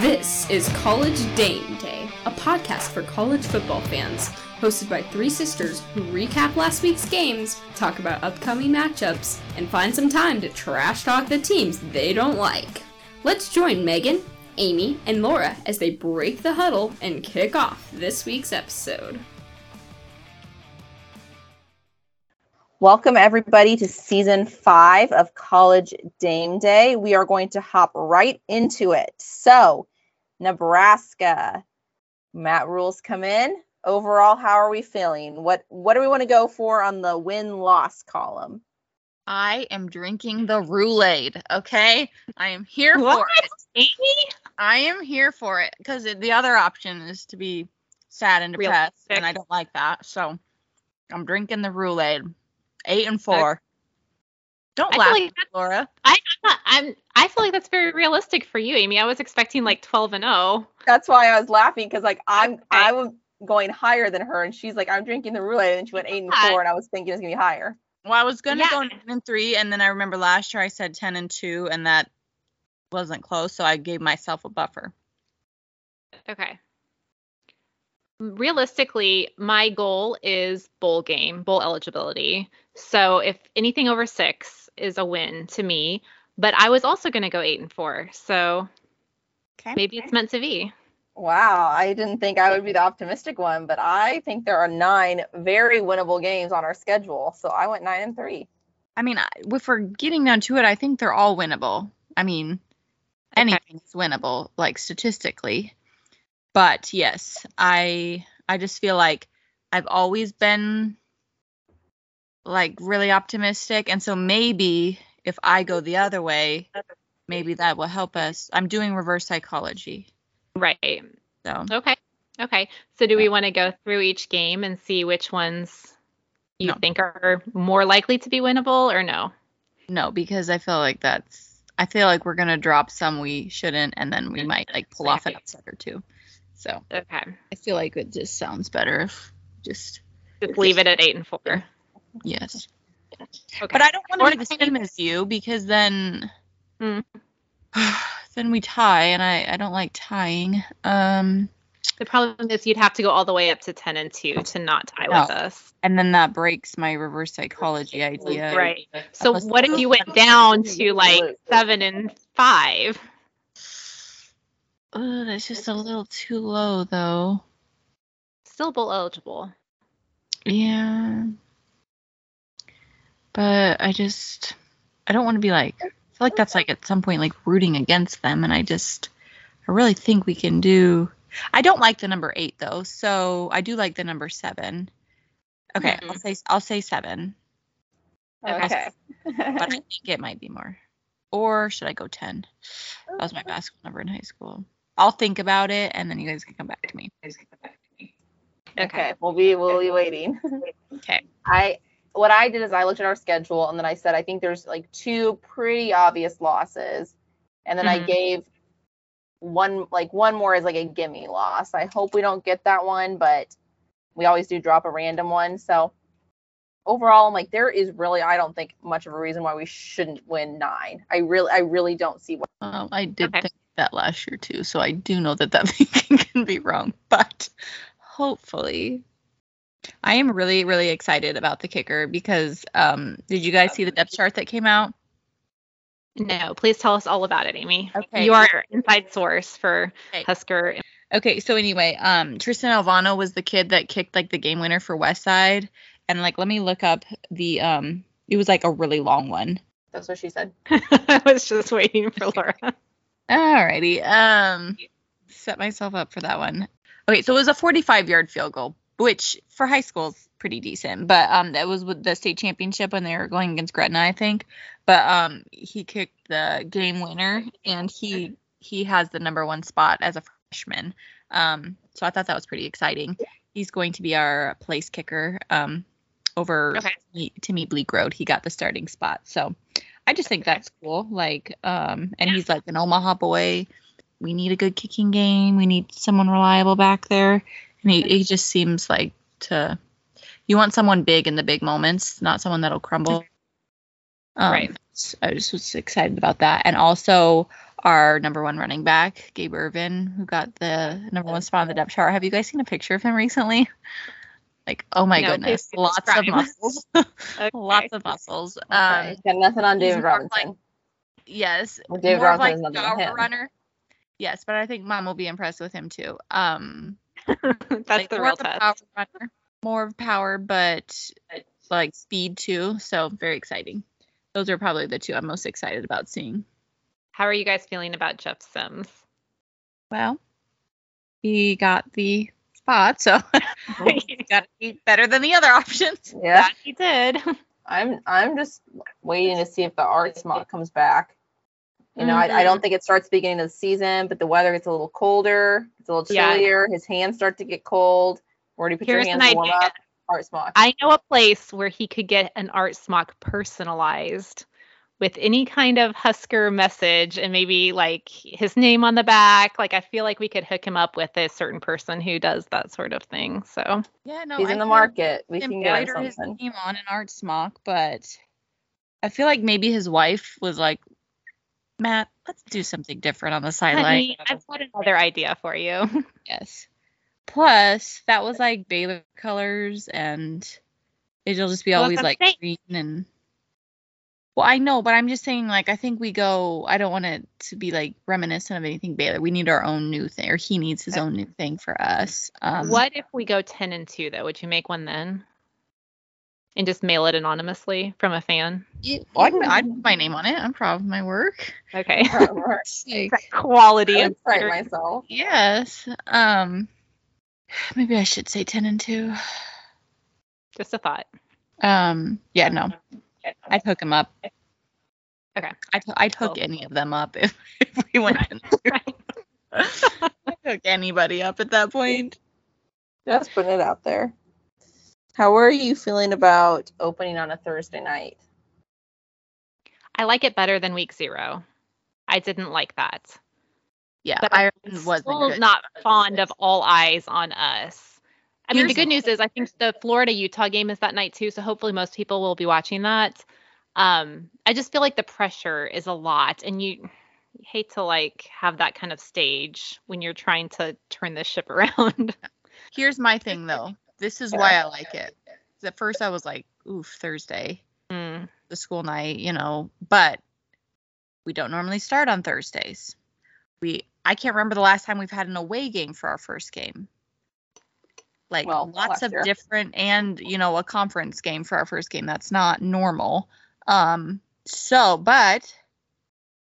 This is College Dame Day, a podcast for college football fans, hosted by three sisters who recap last week's games, talk about upcoming matchups, and find some time to trash talk the teams they don't like. Let's join Megan, Amy, and Laura as they break the huddle and kick off this week's episode. Welcome, everybody, to season five of College Dame Day. We are going to hop right into it. So, Nebraska, Matt Rhule's come in. Overall, how are we feeling? What What do we want to go for on the win loss column? I am drinking the Rhule-Aid. Okay, I am here What? for it. Amy? I am here for it because the other option is to be sad and depressed, and I don't like that. So I'm drinking the Rhule-Aid. Eight and four. Don't I laugh, feel like that's, Laura. I, I'm not, I'm, I feel like that's very realistic for you, Amy. I was expecting like 12 and oh. 0. That's why I was laughing because, like, I'm Okay. I was going higher than her, and she's like, I'm drinking the Rhule-Aid, and she went eight and four, and I was thinking it's gonna be higher. Well, I was gonna Yeah. go nine and three, and then I remember last year I said ten and two, and that wasn't close, so I gave myself a buffer. Okay. Realistically, my goal is bowl game, bowl eligibility. So if anything over six is a win to me, but I was also going to go eight and four. So Okay. maybe it's meant to be. Wow, I didn't think I would be the optimistic one, but I think there are nine very winnable games on our schedule. So I went nine and three. I mean, if we're getting down to it, I think they're all winnable. I mean, anything's winnable, like statistically. But yes, I I just feel like I've always been like really optimistic, and so maybe if I go the other way, maybe that will help us. I'm doing reverse psychology, Right. so Okay. Okay. So do we want to go through each game and see which ones you No. think are more likely to be winnable or no? no, because I feel like that's I feel like we're gonna drop some we shouldn't, and then we mm-hmm. might like pull off an upset or two. So Okay. I feel like it just sounds better if just Just leave it at eight and four. Yes. Okay. But I don't want to be the kind of- same as you because then Hmm. then we tie and I I don't like tying. Um the problem is you'd have to go all the way up to ten and two to not tie No. with us. and then that breaks my reverse psychology idea. Right. So Plus- what if you went down to like seven and five? Ugh, that's just a little too low though. Still bowl eligible. Yeah. But I just I don't want to be like I feel like that's like at some point like rooting against them and I just I really think we can do I don't like the number 8 though. So I do like the number 7. Okay, mm-hmm. I'll say I'll say 7, Okay. But I think it might be more. Or should I go 10? That was my basketball number in high school. I'll think about it and then you guys can come back to me. okay. We'll be we'll be waiting. Okay. I what I did is I looked at our schedule and then I said I think there's like two pretty obvious losses, and then I Mhm. gave one like one more is like a gimme loss. I hope we don't get that one, but we always do drop a random one. So overall, I'm like there is really I don't think much of a reason why we shouldn't win nine. I really I really don't see what. Um, I did Okay. think that last year too, so I do know that that thinking can be wrong, but hopefully. I am really, really excited about the kicker because um, did you guys see the depth chart that came out? No, please tell us all about it, Amy. Okay. You are inside source for Okay. Husker. Okay, so anyway, um, Tristan Alvano was the kid that kicked like the game winner for West Side, and like let me look up the um, it was like a really long one. That's what she said. I was just waiting for Laura. Alrighty. Um set myself up for that one. Okay, so it was a 45 yard field goal, which for high school is pretty decent. But um that was with the state championship when they were going against Gretna, I think. But um he kicked the game winner and he he has the number one spot as a freshman. Um so I thought that was pretty exciting. He's going to be our place kicker um over Okay. me- Timmy Bleekrode. He got the starting spot. So I just think that's cool. Like, um, and he's like an Omaha boy. We need a good kicking game. We need someone reliable back there. And he, he just seems like to you want someone big in the big moments, not someone that'll crumble. Um, Right. s- I just was excited about that. And also our number one running back, Gabe Ervin, who got the number one spot on the depth chart. Have you guys seen a picture of him recently? Like, oh my No, goodness, lots of muscles, Okay. lots of muscles. Okay. Um, Got nothing on David like, Robinson. yes, David more of Robinson like is nothing on power runner. Yes, but I think mom will be impressed with him too. Um, That's like, the more real of test. power runner, more of power, but like speed too. So very exciting. Those are probably the two I'm most excited about seeing. How are you guys feeling about Jeff Sims? Well, he got the spot, so he's got to be better than the other options. Yeah. That he did. I'm I'm just waiting to see if the art smock comes back. You know, I, I Mhm. don't think it starts beginning of the season, but the weather gets a little colder, it's a little Yeah. chillier. His hands start to get cold. Where do you put Here's your hands to warm idea. up? Art smock. I know a place where he could get an art smock personalized with any kind of Husker message and maybe like his name on the back. Like I feel like we could hook him up with a certain person who does that sort of thing. So Yeah, no, He's I in the market. We can get embroider him his name on an art smock, but I feel like maybe his wife was like, Matt, let's do something different on the sideline. I've got another idea for you. Yes. Plus, that was like Baylor colors, and it'll just be Well, always like saying. green and. Well, I know, but I'm just saying, like, I think we go. I don't want it to be like reminiscent of anything Baylor. We need our own new thing, or he needs his own new thing for us. Um, what if we go 10 and 2 though? Would you make one then? And just mail it anonymously from a fan? Yeah, well, I can, I'd put my name on it. I'm proud of my work. Okay. Like, Quality I of would write myself. yes. Um, maybe I should say ten and two. just a thought. Um, yeah, no, I'd hook him up. Okay. I'd, I'd hook Cool. any of them up if, if we went. in. I'd hook anybody up at that point. Just putting it out there. How are you feeling about opening on a Thursday night? I like it better than week zero. I didn't like that. Yeah, But I'm wasn't still not fond of all eyes on us. I mean, the good news is I think the Florida Utah game is that night too, so hopefully most people will be watching that. Um, I just feel like the pressure is a lot, and you, you hate to like have that kind of stage when you're trying to turn this ship around. Here's my thing though. This is why I like it. At first I was like, oof, Thursday, Mm, the school night, you know, but we don't normally start on Thursdays. We I can't remember the last time we've had an away game for our first game. Like Well, lots of year. different and you know a conference game for our first game. That's not normal. Um so but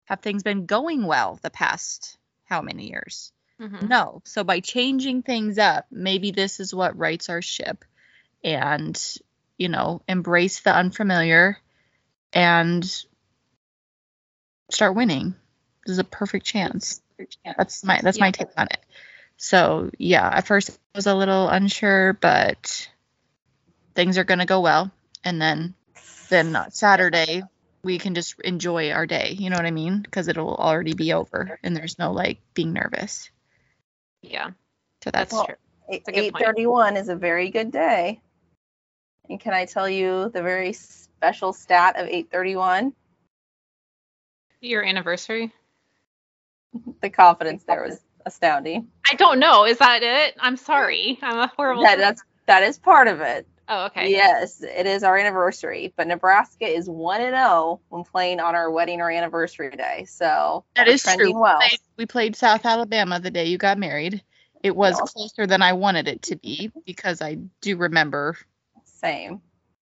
have things been going well the past how many years? Mhm. No. So by changing things up, maybe this is what rights our ship and, you know, embrace the unfamiliar and start winning. This is a perfect chance. That's my that's my take on it. So yeah, at first I was a little unsure, but things are gonna go well. And then then Saturday we can just enjoy our day. You know what I mean? Because it'll already be over and there's no like being nervous. Yeah, So that's that's Well, true. Eight a good point. thirty-one is a very good day. And can I tell you the very special stat of eight thirty-one? Your anniversary? The confidence there was astounding. I don't know. Is that it? I'm sorry. I'm a horrible. That, that's that is part of it. Oh, okay. Yes, it is our anniversary, but Nebraska is one and zero when playing on our wedding or anniversary day. So That is we're trending true. Well, We played- We played South Alabama the day you got married. It was Yes. closer than I wanted it to be because I do remember same.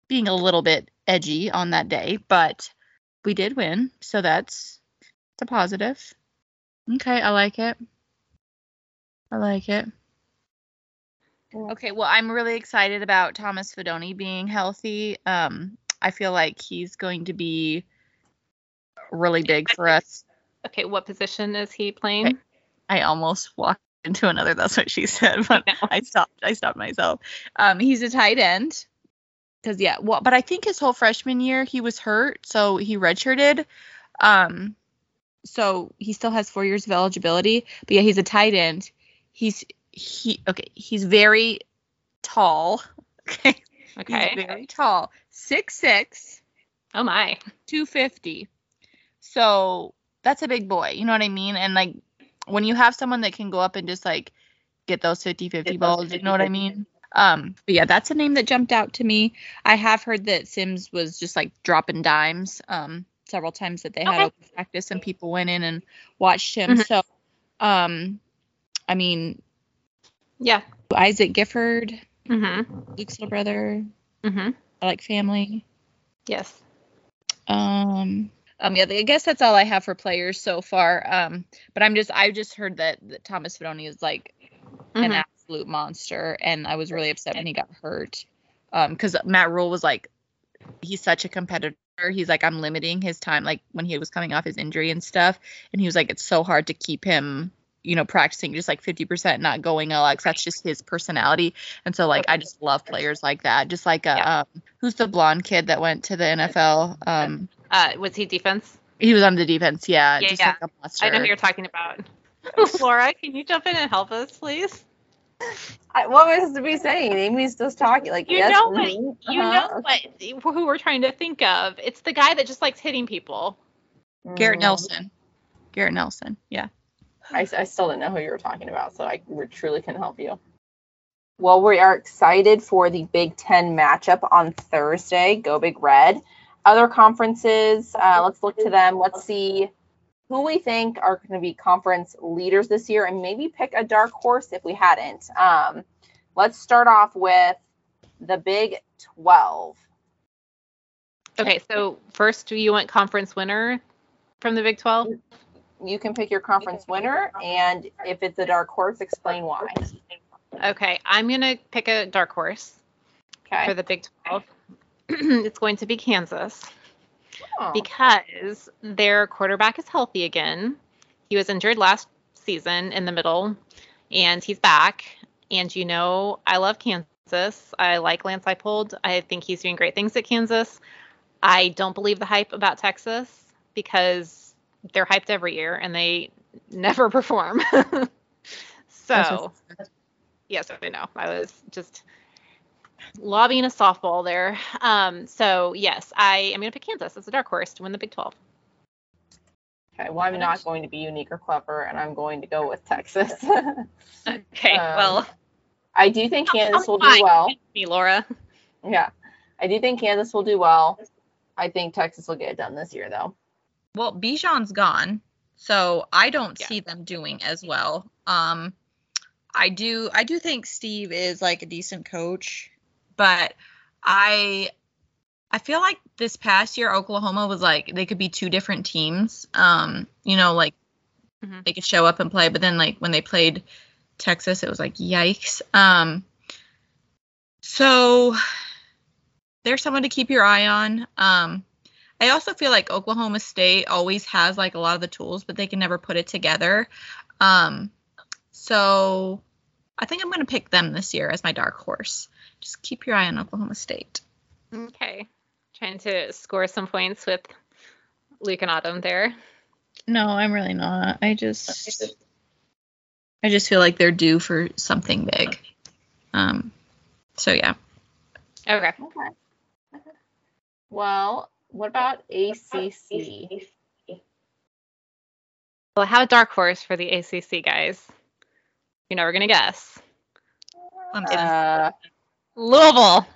being a little bit edgy on that day, but we did win, so that's it's a positive. Okay, I like it. I like it. Okay, well, I'm really excited about Thomas Fidone being healthy. Um, I feel like he's going to be really big for us. Okay. What position is he playing? I almost walked into another. That's what she said, but know. I stopped. I stopped myself. Um, he's a tight end. Cause yeah, well, but I think his whole freshman year he was hurt, so he redshirted. Um, so he still has four years of eligibility. But yeah, he's a tight end. He's he okay. He's very tall. Okay, Okay. he's very tall. Six six. Oh my. 250. So that's a big boy. You know what I mean? And like when you have someone that can go up and just like get those 50-50 balls, you know what I mean? Um, but yeah, that's a name that jumped out to me. I have heard that Sims was just like dropping dimes um several times that they had Okay. open practice and people went in and watched him. Mhm. So um I mean Yeah. Isaac Gifford, Mhm. Luke's little brother, Mhm. I like family. Yes. Um, um, yeah, I guess that's all I have for players so far. Um, but I'm just, I just heard that, that Thomas Fidone is like an Mhm. absolute monster, and I was really upset when he got hurt. Um, because Matt Rhule was like, he's such a competitor. He's like, I'm limiting his time, like when he was coming off his injury and stuff, and he was like, it's so hard to keep him. You know, practicing just like 50%, not going all that's just his personality. And so, like, I just love players like that. Just like, uh, Yeah. um, who's the blonde kid that went to the NFL? Um, Uh, was he defense? he was on the defense, yeah, Yeah, just yeah. like a monster. I know who you're talking about. Laura, can you jump in and help us, please? I, what am I supposed to be saying? Amy's just talking. Like You yes, know what- mhm, You uh-huh. know what? Who we're trying to think of? It's the guy that just likes hitting people. Garrett Mm. Nelson. Garrett Nelson, yeah. I, I still didn't know who you were talking about, so I re- truly can help you. Well, we are excited for the Big Ten matchup on Thursday. Go Big Red. Other conferences, uh, let's look to them. Let's see who we think are going to be conference leaders this year, and maybe pick a dark horse if we hadn't. Um, let's start off with the Big 12. Okay, so first you want conference winner from the Big 12? You can pick your conference winner, and if it's a dark horse, explain why. Okay, I'm going to pick a dark horse Okay. for the Big 12. it's going to be Kansas Oh. because their quarterback is healthy again. He was injured last season in the middle, and he's back. And you know, I love Kansas. I like Lance Leipold. I think he's doing great things at Kansas. I don't believe the hype about Texas because they're hyped every year and they never perform. so, yes, I know. I was just lobbying a softball there. Um, so yes, I am going to pick Kansas as a dark horse to win the Big 12. Okay, well, I'm not going to be unique or clever, and I'm going to go with Texas. Okay, Um, well, I do think Kansas will do well. me, Laura. Yeah, I do think Kansas will do well. I think Texas will get it done this year, though. Well, Bijan's gone, so I don't Yeah. see them doing as well. Um, I do, I do think Steve is like a decent coach, but I, I feel like this past year Oklahoma was like they could be two different teams. Um, you know, like Mhm. they could show up and play, but then like when they played Texas, it was like yikes. Um, so there's someone to keep your eye on. Um, I also feel like Oklahoma State always has like a lot of the tools, but they can never put it together. Um, so I think I'm going to pick them this year as my dark horse. Just keep your eye on Oklahoma State. Okay, trying to score some points with Luke and Autumn there. No, I'm really not. I just I just feel like they're due for something big. Um, so yeah. Okay. Okay. Well, what about ACC? Well, I have a dark horse for the ACC guys. You're never gonna guess. Clemson. Uh, Louisville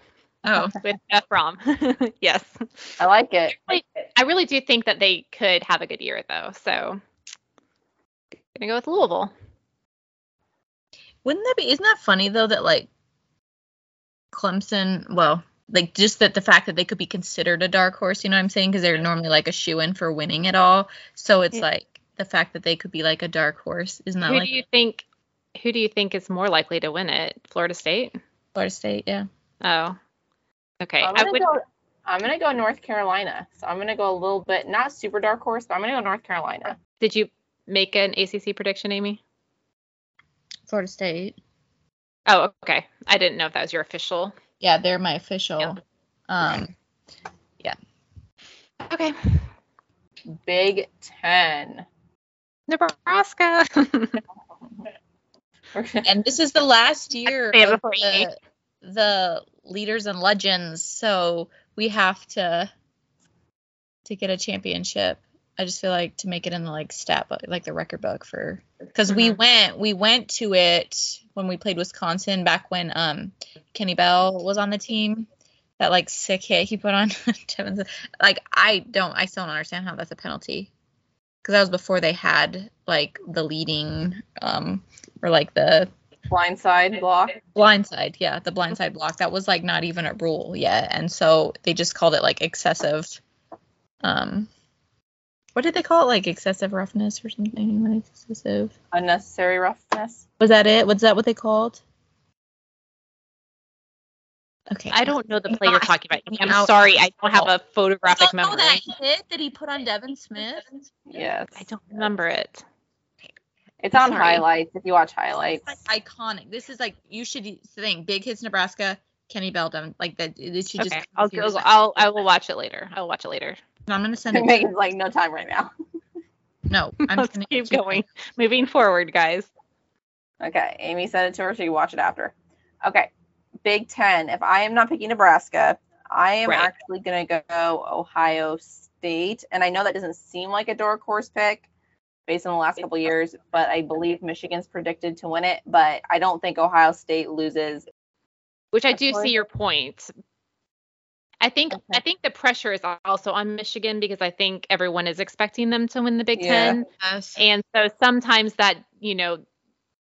oh, with Jeff Brohm. yes. I like it. I really do think that they could have a good year though. So gonna go with Louisville. wouldn't that be? Isn't that funny though that like Clemson? Well, like just that the fact that they could be considered a dark horse. You know what I'm saying? Because they're normally like a shoe in for winning it all. So it's Yeah. like the fact that they could be like a dark horse. Isn't Who like do you think who do you think is more likely to win it? Florida State? Florida State? Yeah. Oh. Okay. I'm gonna would go. I'm gonna go North Carolina. So I'm gonna go a little bit not super dark horse, but I'm gonna go North Carolina. did you make an ACC prediction, Amy? Florida State. Oh, okay. I didn't know if that was your official. Yeah, they're my official. Um, yeah. Okay. Big Ten. Nebraska. and this is the last year of the, the leaders and legends, so we have to to get a championship. I just feel like to make it in the like stat book, like the record book for because we Mhm. went we went to it when we played Wisconsin back when um Kenny Bell was on the team. That like sick hit he put on Devin's like I don't I still don't understand how that's a penalty because that was before they had like the leading um or like the Blindside block. blindside yeah the blindside block that was like not even a rule yet and so they just called it like excessive um what did they call it like excessive roughness or something like excessive Unnecessary roughness. was that it was that what they called okay I don't know the I'm play you're talking about. I'm out. sorry, I don't have a You photographic don't know memory. that hit that he put on Devin Smith Yes. I don't remember it. It's on Sorry. highlights if you watch highlights. It's like iconic this is like you should think big hits Nebraska Kenny Bell Devin like that it should just Okay, I'll go. I'll I will watch it later. I'll watch it later. I'm gonna send it to Megan's like no time right now. no I'm Let's sending it keep to you. going. Moving forward, guys. Okay, Amy sent it to her, so you watch it after. Okay, Big Ten. If I am not picking Nebraska, I am Right. actually going to go Ohio State. And I know that doesn't seem like a dark horse pick based on the last couple years, but I believe Michigan's predicted to win it. But I don't think Ohio State loses. Which I do fine. see your point. I think Okay. I think the pressure is also on Michigan because I think everyone is expecting them to win the Big Yeah. Ten, Yes. and so sometimes that you know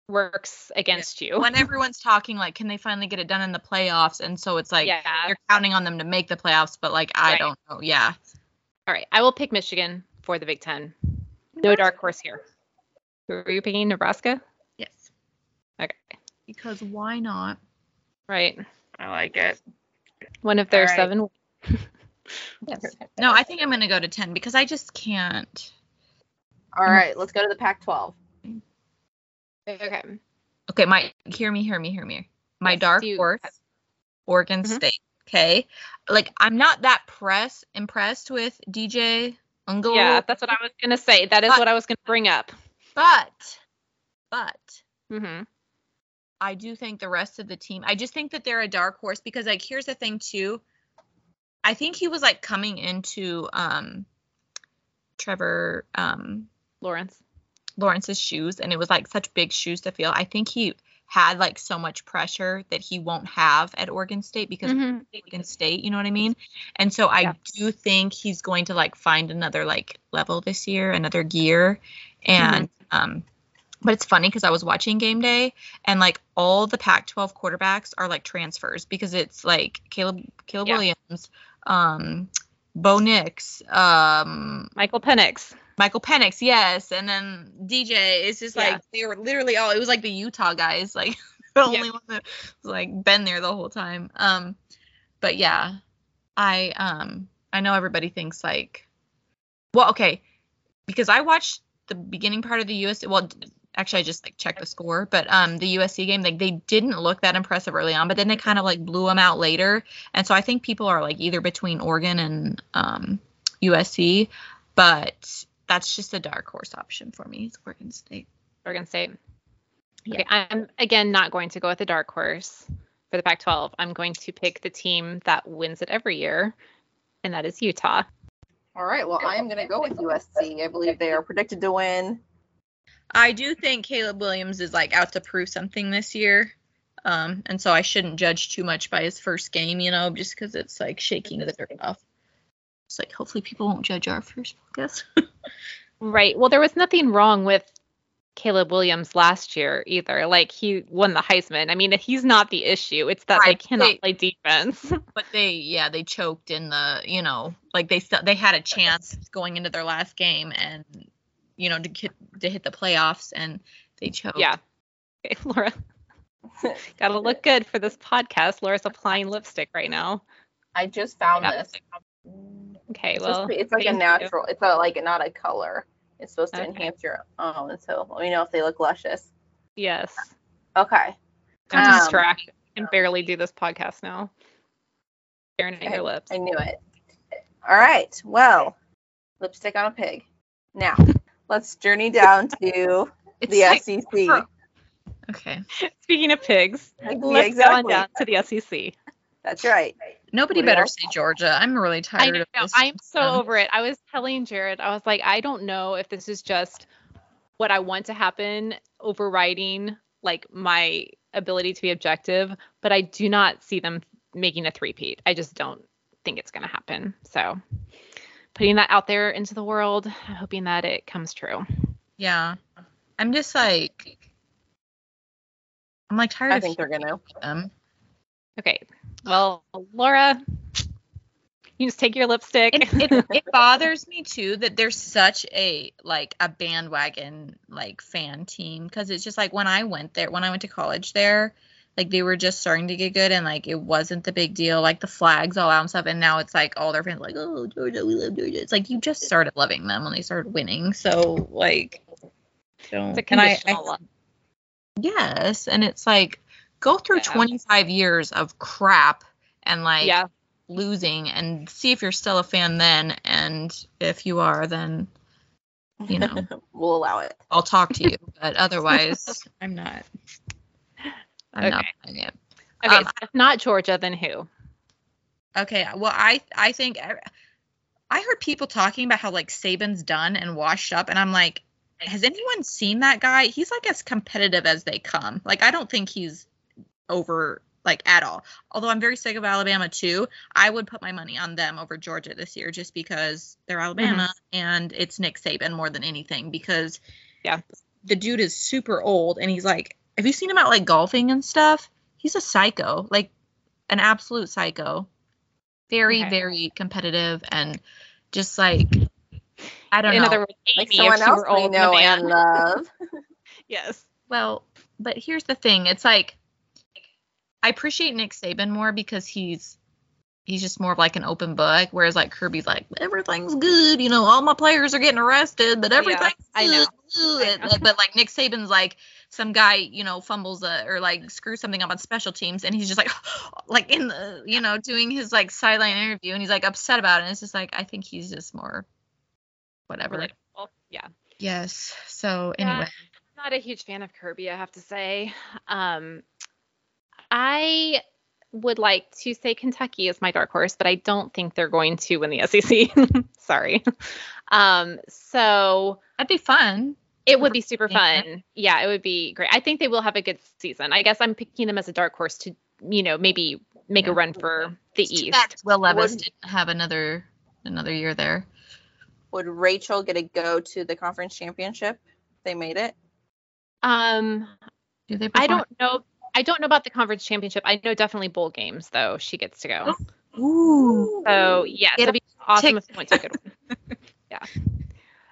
works against you. when everyone's talking like can they finally get it done in the playoffs and so it's like yeah. you're counting on them to make the playoffs but like i Right. don't know yeah All right, I will pick Michigan for the Big Ten. No dark horse here. Who are you picking? Nebraska. yes Okay. because why not Right. i like it One of their All right. seven. yes no i think i'm gonna go to 10 because i just can't All right, let's go to the Pac 12. Okay. okay my hear me hear me hear me my Yes, dark do you- horse oregon Mhm. state okay like i'm not that press impressed with dj Uiagalelei, Yeah, that's what I was gonna say. That is But- what I was gonna bring up. but but Mm-hmm. I do think the rest of the team, I just think that they're a dark horse because like here's the thing too. I think he was like coming into um Trevor um Lawrence. Lawrence's shoes and it was like such big shoes to fill. I think he had like so much pressure that he won't have at Oregon State because Mhm. Oregon State, you know what I mean? And so I Yeah. do think he's going to like find another like level this year, another gear. And um but it's funny because I was watching game day and like all the Pac-12 quarterbacks are like transfers because it's like Caleb Caleb Yeah. Williams, um Bo Nix, um Michael Penix. Michael Penix, yes, and then DJ. It's just Yeah. like they were literally all. It was like the Utah guys, like the Yeah. only one that was like been there the whole time. Um, but yeah, I um I know everybody thinks like, well, okay, because I watched the beginning part of the US. Well, actually, I just like checked the score, but um the USC game, like they didn't look that impressive early on, but then they kind of like blew them out later, and so I think people are like either between Oregon and um USC, but that's just a dark horse option for me. It's Oregon State. Oregon State. Yeah. Okay, I'm again not going to go with the dark horse for the Pac-12. I'm going to pick the team that wins it every year, and that is Utah. All right, well, I am going to go with USC. I believe they are predicted to win. I do think Caleb Williams is like out to prove something this year. Um, and so I shouldn't judge too much by his first game, you know, just because it's like shaking the dirt off. It's like hopefully people won't judge our first podcast. Right. Well, there was nothing wrong with Caleb Williams last year either. Like he won the Heisman. I mean, he's not the issue. It's that they cannot they- play defense. but they, yeah, they choked in the, you know, like they they had a chance going into their last game and, you know, to get to hit the playoffs and they choked. yeah. Okay, Laura. Gotta look good for this podcast. Laura's applying lipstick right now. I just found Yeah. this. Okay, It's, well, supposed to it's like a thank you. natural. It's a, like not a color. It's supposed to Okay. enhance your own. So let me know if they look luscious. Yes. Okay. I'm Um, distracted. I can barely do this podcast now. Staring at Okay, your lips. I knew it. All right. Well, lipstick on a pig. Now, let's journey down to the like- SEC. Okay. Speaking of pigs, Yeah, let's go on down to the SEC. That's right. Nobody What better say Georgia. I'm really I tired know. of this. I'm so um, over it. I was telling Jared, I was like, I don't know if this is just what I want to happen, overriding like my ability to be objective, but I do not see them making a three-peat. I just don't think it's going to happen. So, putting that out there into the world, hoping that it comes true. Yeah. I'm just like I'm like tired I of think they're gonna. them. Okay. Well, Laura, you just take your lipstick. It, it, it bothers me too that there's such a like a bandwagon like fan team because it's just like when I went there when I went to college there like they were just starting to get good and like it wasn't the big deal like the flags all out and stuff and now it's like all their fans like oh Georgia we love Georgia it's like you just started loving them when they started winning so like don't it's I- I- yes and it's like go through Yeah. 25 years of crap and like yeah. losing and see if you're still a fan then and if you are then you know we'll allow it. i'll talk to you but otherwise i'm not i'm not Okay. buying it Okay. Um, so if not Georgia, then who? okay well i i think I, I heard people talking about how like saban's done and washed up and i'm like has anyone seen that guy he's like as competitive as they come like i don't think he's over like at all although i'm very sick of alabama too i would put my money on them over georgia this year just because they're alabama and it's nick saban more than anything because Yeah. the dude is super old and he's like have you seen him out like golfing and stuff he's a psycho like an absolute psycho very Okay. very competitive and just like i don't In know other words, Like someone if else were we old in the know and love. Yes. Well, but here's the thing. It's like I appreciate Nick Saban more because he's he's just more of like an open book, whereas like Kirby's like everything's good, you know, all my players are getting arrested, but everything's I know. good. I know. But like Nick Saban's like some guy, you know, fumbles a, or like screws something up on special teams, and he's just like like in the you know doing his like sideline interview, and he's like upset about it. And it's just like I think he's just more whatever. Relatable. Yeah. Yes. So Yeah. anyway. Not a huge fan of Kirby, I have to say. Um, I would like to say Kentucky is my dark horse, but I don't think they're going to win the SEC. Sorry. Um, so That'd be fun. It would be super fun. Yeah, it would be great. I think they will have a good season. I guess I'm picking them as a dark horse to, you know, maybe make Yeah. a run for the It's too East. bad Will Levis Would- didn't have another another year there. Would Rachel get a go to the conference championship? if They made it. Um, Do they? I don't know. I don't know about the conference championship. I know definitely bowl games though. She gets to go. Ooh. So yeah, Get it'd be awesome tick- if went to a good one.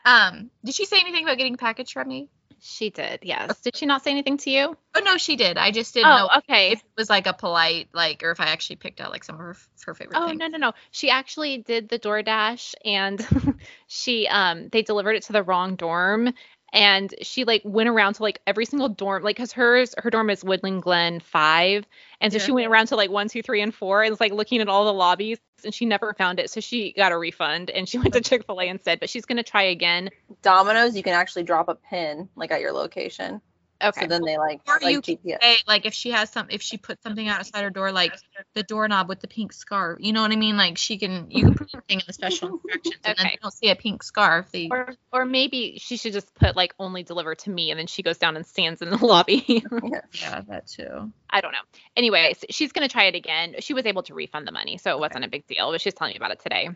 Um. Did she say anything about getting a package from me? She did, yes. Did she not say anything to you? Oh no, she did. I just didn't Oh, know okay. if it was like a polite like, or if I actually picked out like some of her her favorite Oh things. no no no. She actually did the DoorDash and she um they delivered it to the wrong dorm and she like went around to like every single dorm like because hers her dorm is Woodland Glen five and so Yeah. she went around to like one two three and four and was like looking at all the lobbies and she never found it so she got a refund and she went to Chick Fil A instead but she's gonna try again. Domino's, you can actually drop a pin like at your location. Okay. So then they like Or like you can GPS. Hey, like if she has some, if she puts something outside her door, like the doorknob with the pink scarf, you know what I mean? Like she can, you can put something in the special instructions, and then Okay. you don't see a pink scarf. They, or or maybe she should just put like only deliver to me and then she goes down and stands in the lobby. yeah, that too. I don't know. Anyways, she's gonna try it again. She was able to refund the money, so it wasn't a big deal. But she's telling me about it today.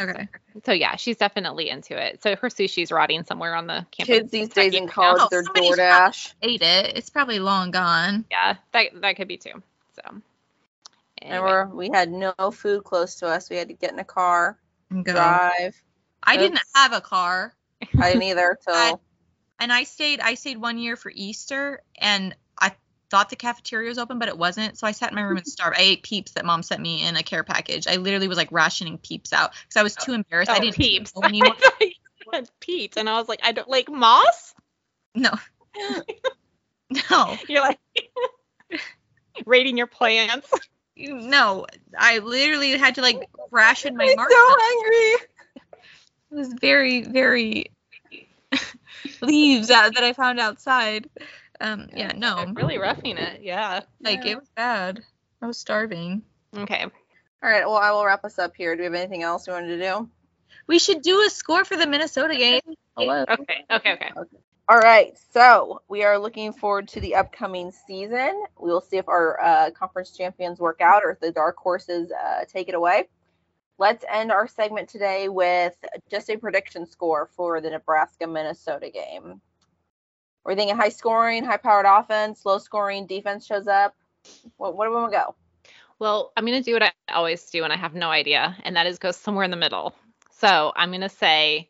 Okay. So yeah, she's definitely into it. So her sushi's rotting somewhere on the campus. Kids these days in Kentucky. college, Oh, they're somebody's DoorDash. Ate it. It's probably long gone. Yeah, that that could be too. So. And Anyway. we're, we had no food close to us. We had to get in a car, And go. drive. I didn't have a car. I didn't either I- till and I stayed I stayed one year for Easter and I thought the cafeteria was open but it wasn't so I sat in my room and starved. I ate peeps that mom sent me in a care package. I literally was like rationing peeps out because I was too embarrassed. Oh, I Oh, didn't peeps. know anyone. I said Pete, and I was like, I don't like moss. No. no. You're like rating your plants. No. I literally had to like ration my I'm so hungry. It was very, very leaves out that I found outside. Um, yeah, no, really roughing it. Yeah. like it was bad. I was starving. Okay. All right. Well, I will wrap us up here. Do we have anything else we wanted to do? We should do a score for the Minnesota game. Hello. Okay, okay, okay. All right. So we are looking forward to the upcoming season. We will see if our uh, conference champions work out or if the dark horses uh, take it away. Let's end our segment today with just a prediction score for the Nebraska Minnesota game. Are we thinking high scoring, high powered offense, low scoring defense shows up? What, what do we want to go? Well, I'm going to do what I always do and I have no idea, and that is go somewhere in the middle. So I'm going to say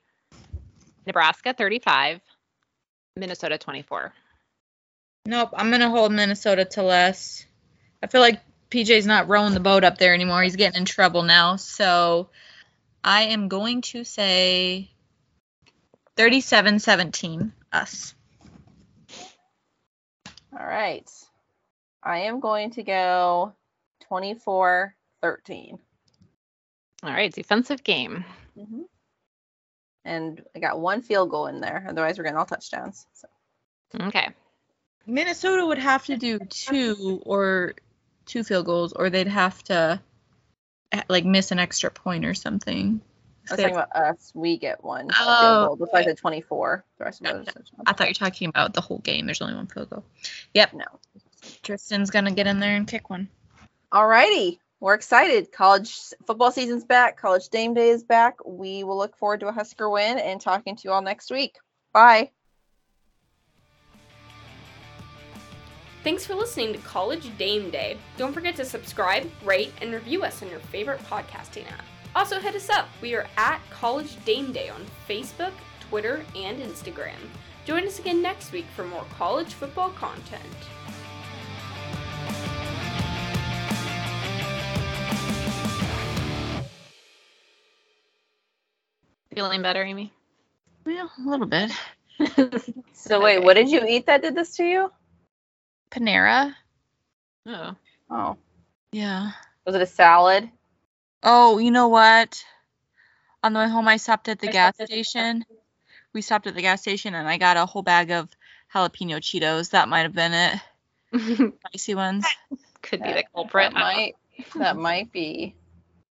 Nebraska 35, Minnesota 24. Nope, I'm gonna hold Minnesota to less. I feel like PJ's not rowing the boat up there anymore. He's getting in trouble now. So I am going to say 37-17 us. All right. I am going to go 24 13. All right, defensive game. Mm-hmm. And I got one field goal in there. Otherwise, we're getting all touchdowns. So. Okay. Minnesota would have to do two or two field goals, or they'd have to eh, like miss an extra point or something. I was talking about us. We get one Oh, field goal. That's why I 24. The rest of Gotcha. those. I thought you were talking about the whole game. There's only one field goal. Yep. No. Tristan's gonna get in there and kick one. All righty. We're excited. College football season's back. College game day is back. We will look forward to a Husker win and talking to you all next week. Bye. Thanks for listening to College Dame Day. Don't forget to subscribe, rate, and review us on your favorite podcasting app. Also, hit us up. We are at College Dame Day on Facebook, Twitter, and Instagram. Join us again next week for more college football content. Feeling better, Amy? Well, a little bit. So wait, what did you eat that did this to you? Panera. Oh. Oh, Yeah. was it a salad? Oh, you know what? On the way home, I stopped at the gas station. We stopped at the gas station, and I got a whole bag of jalapeno Cheetos. That might have been it. Spicy ones. Could be the culprit. That might that might be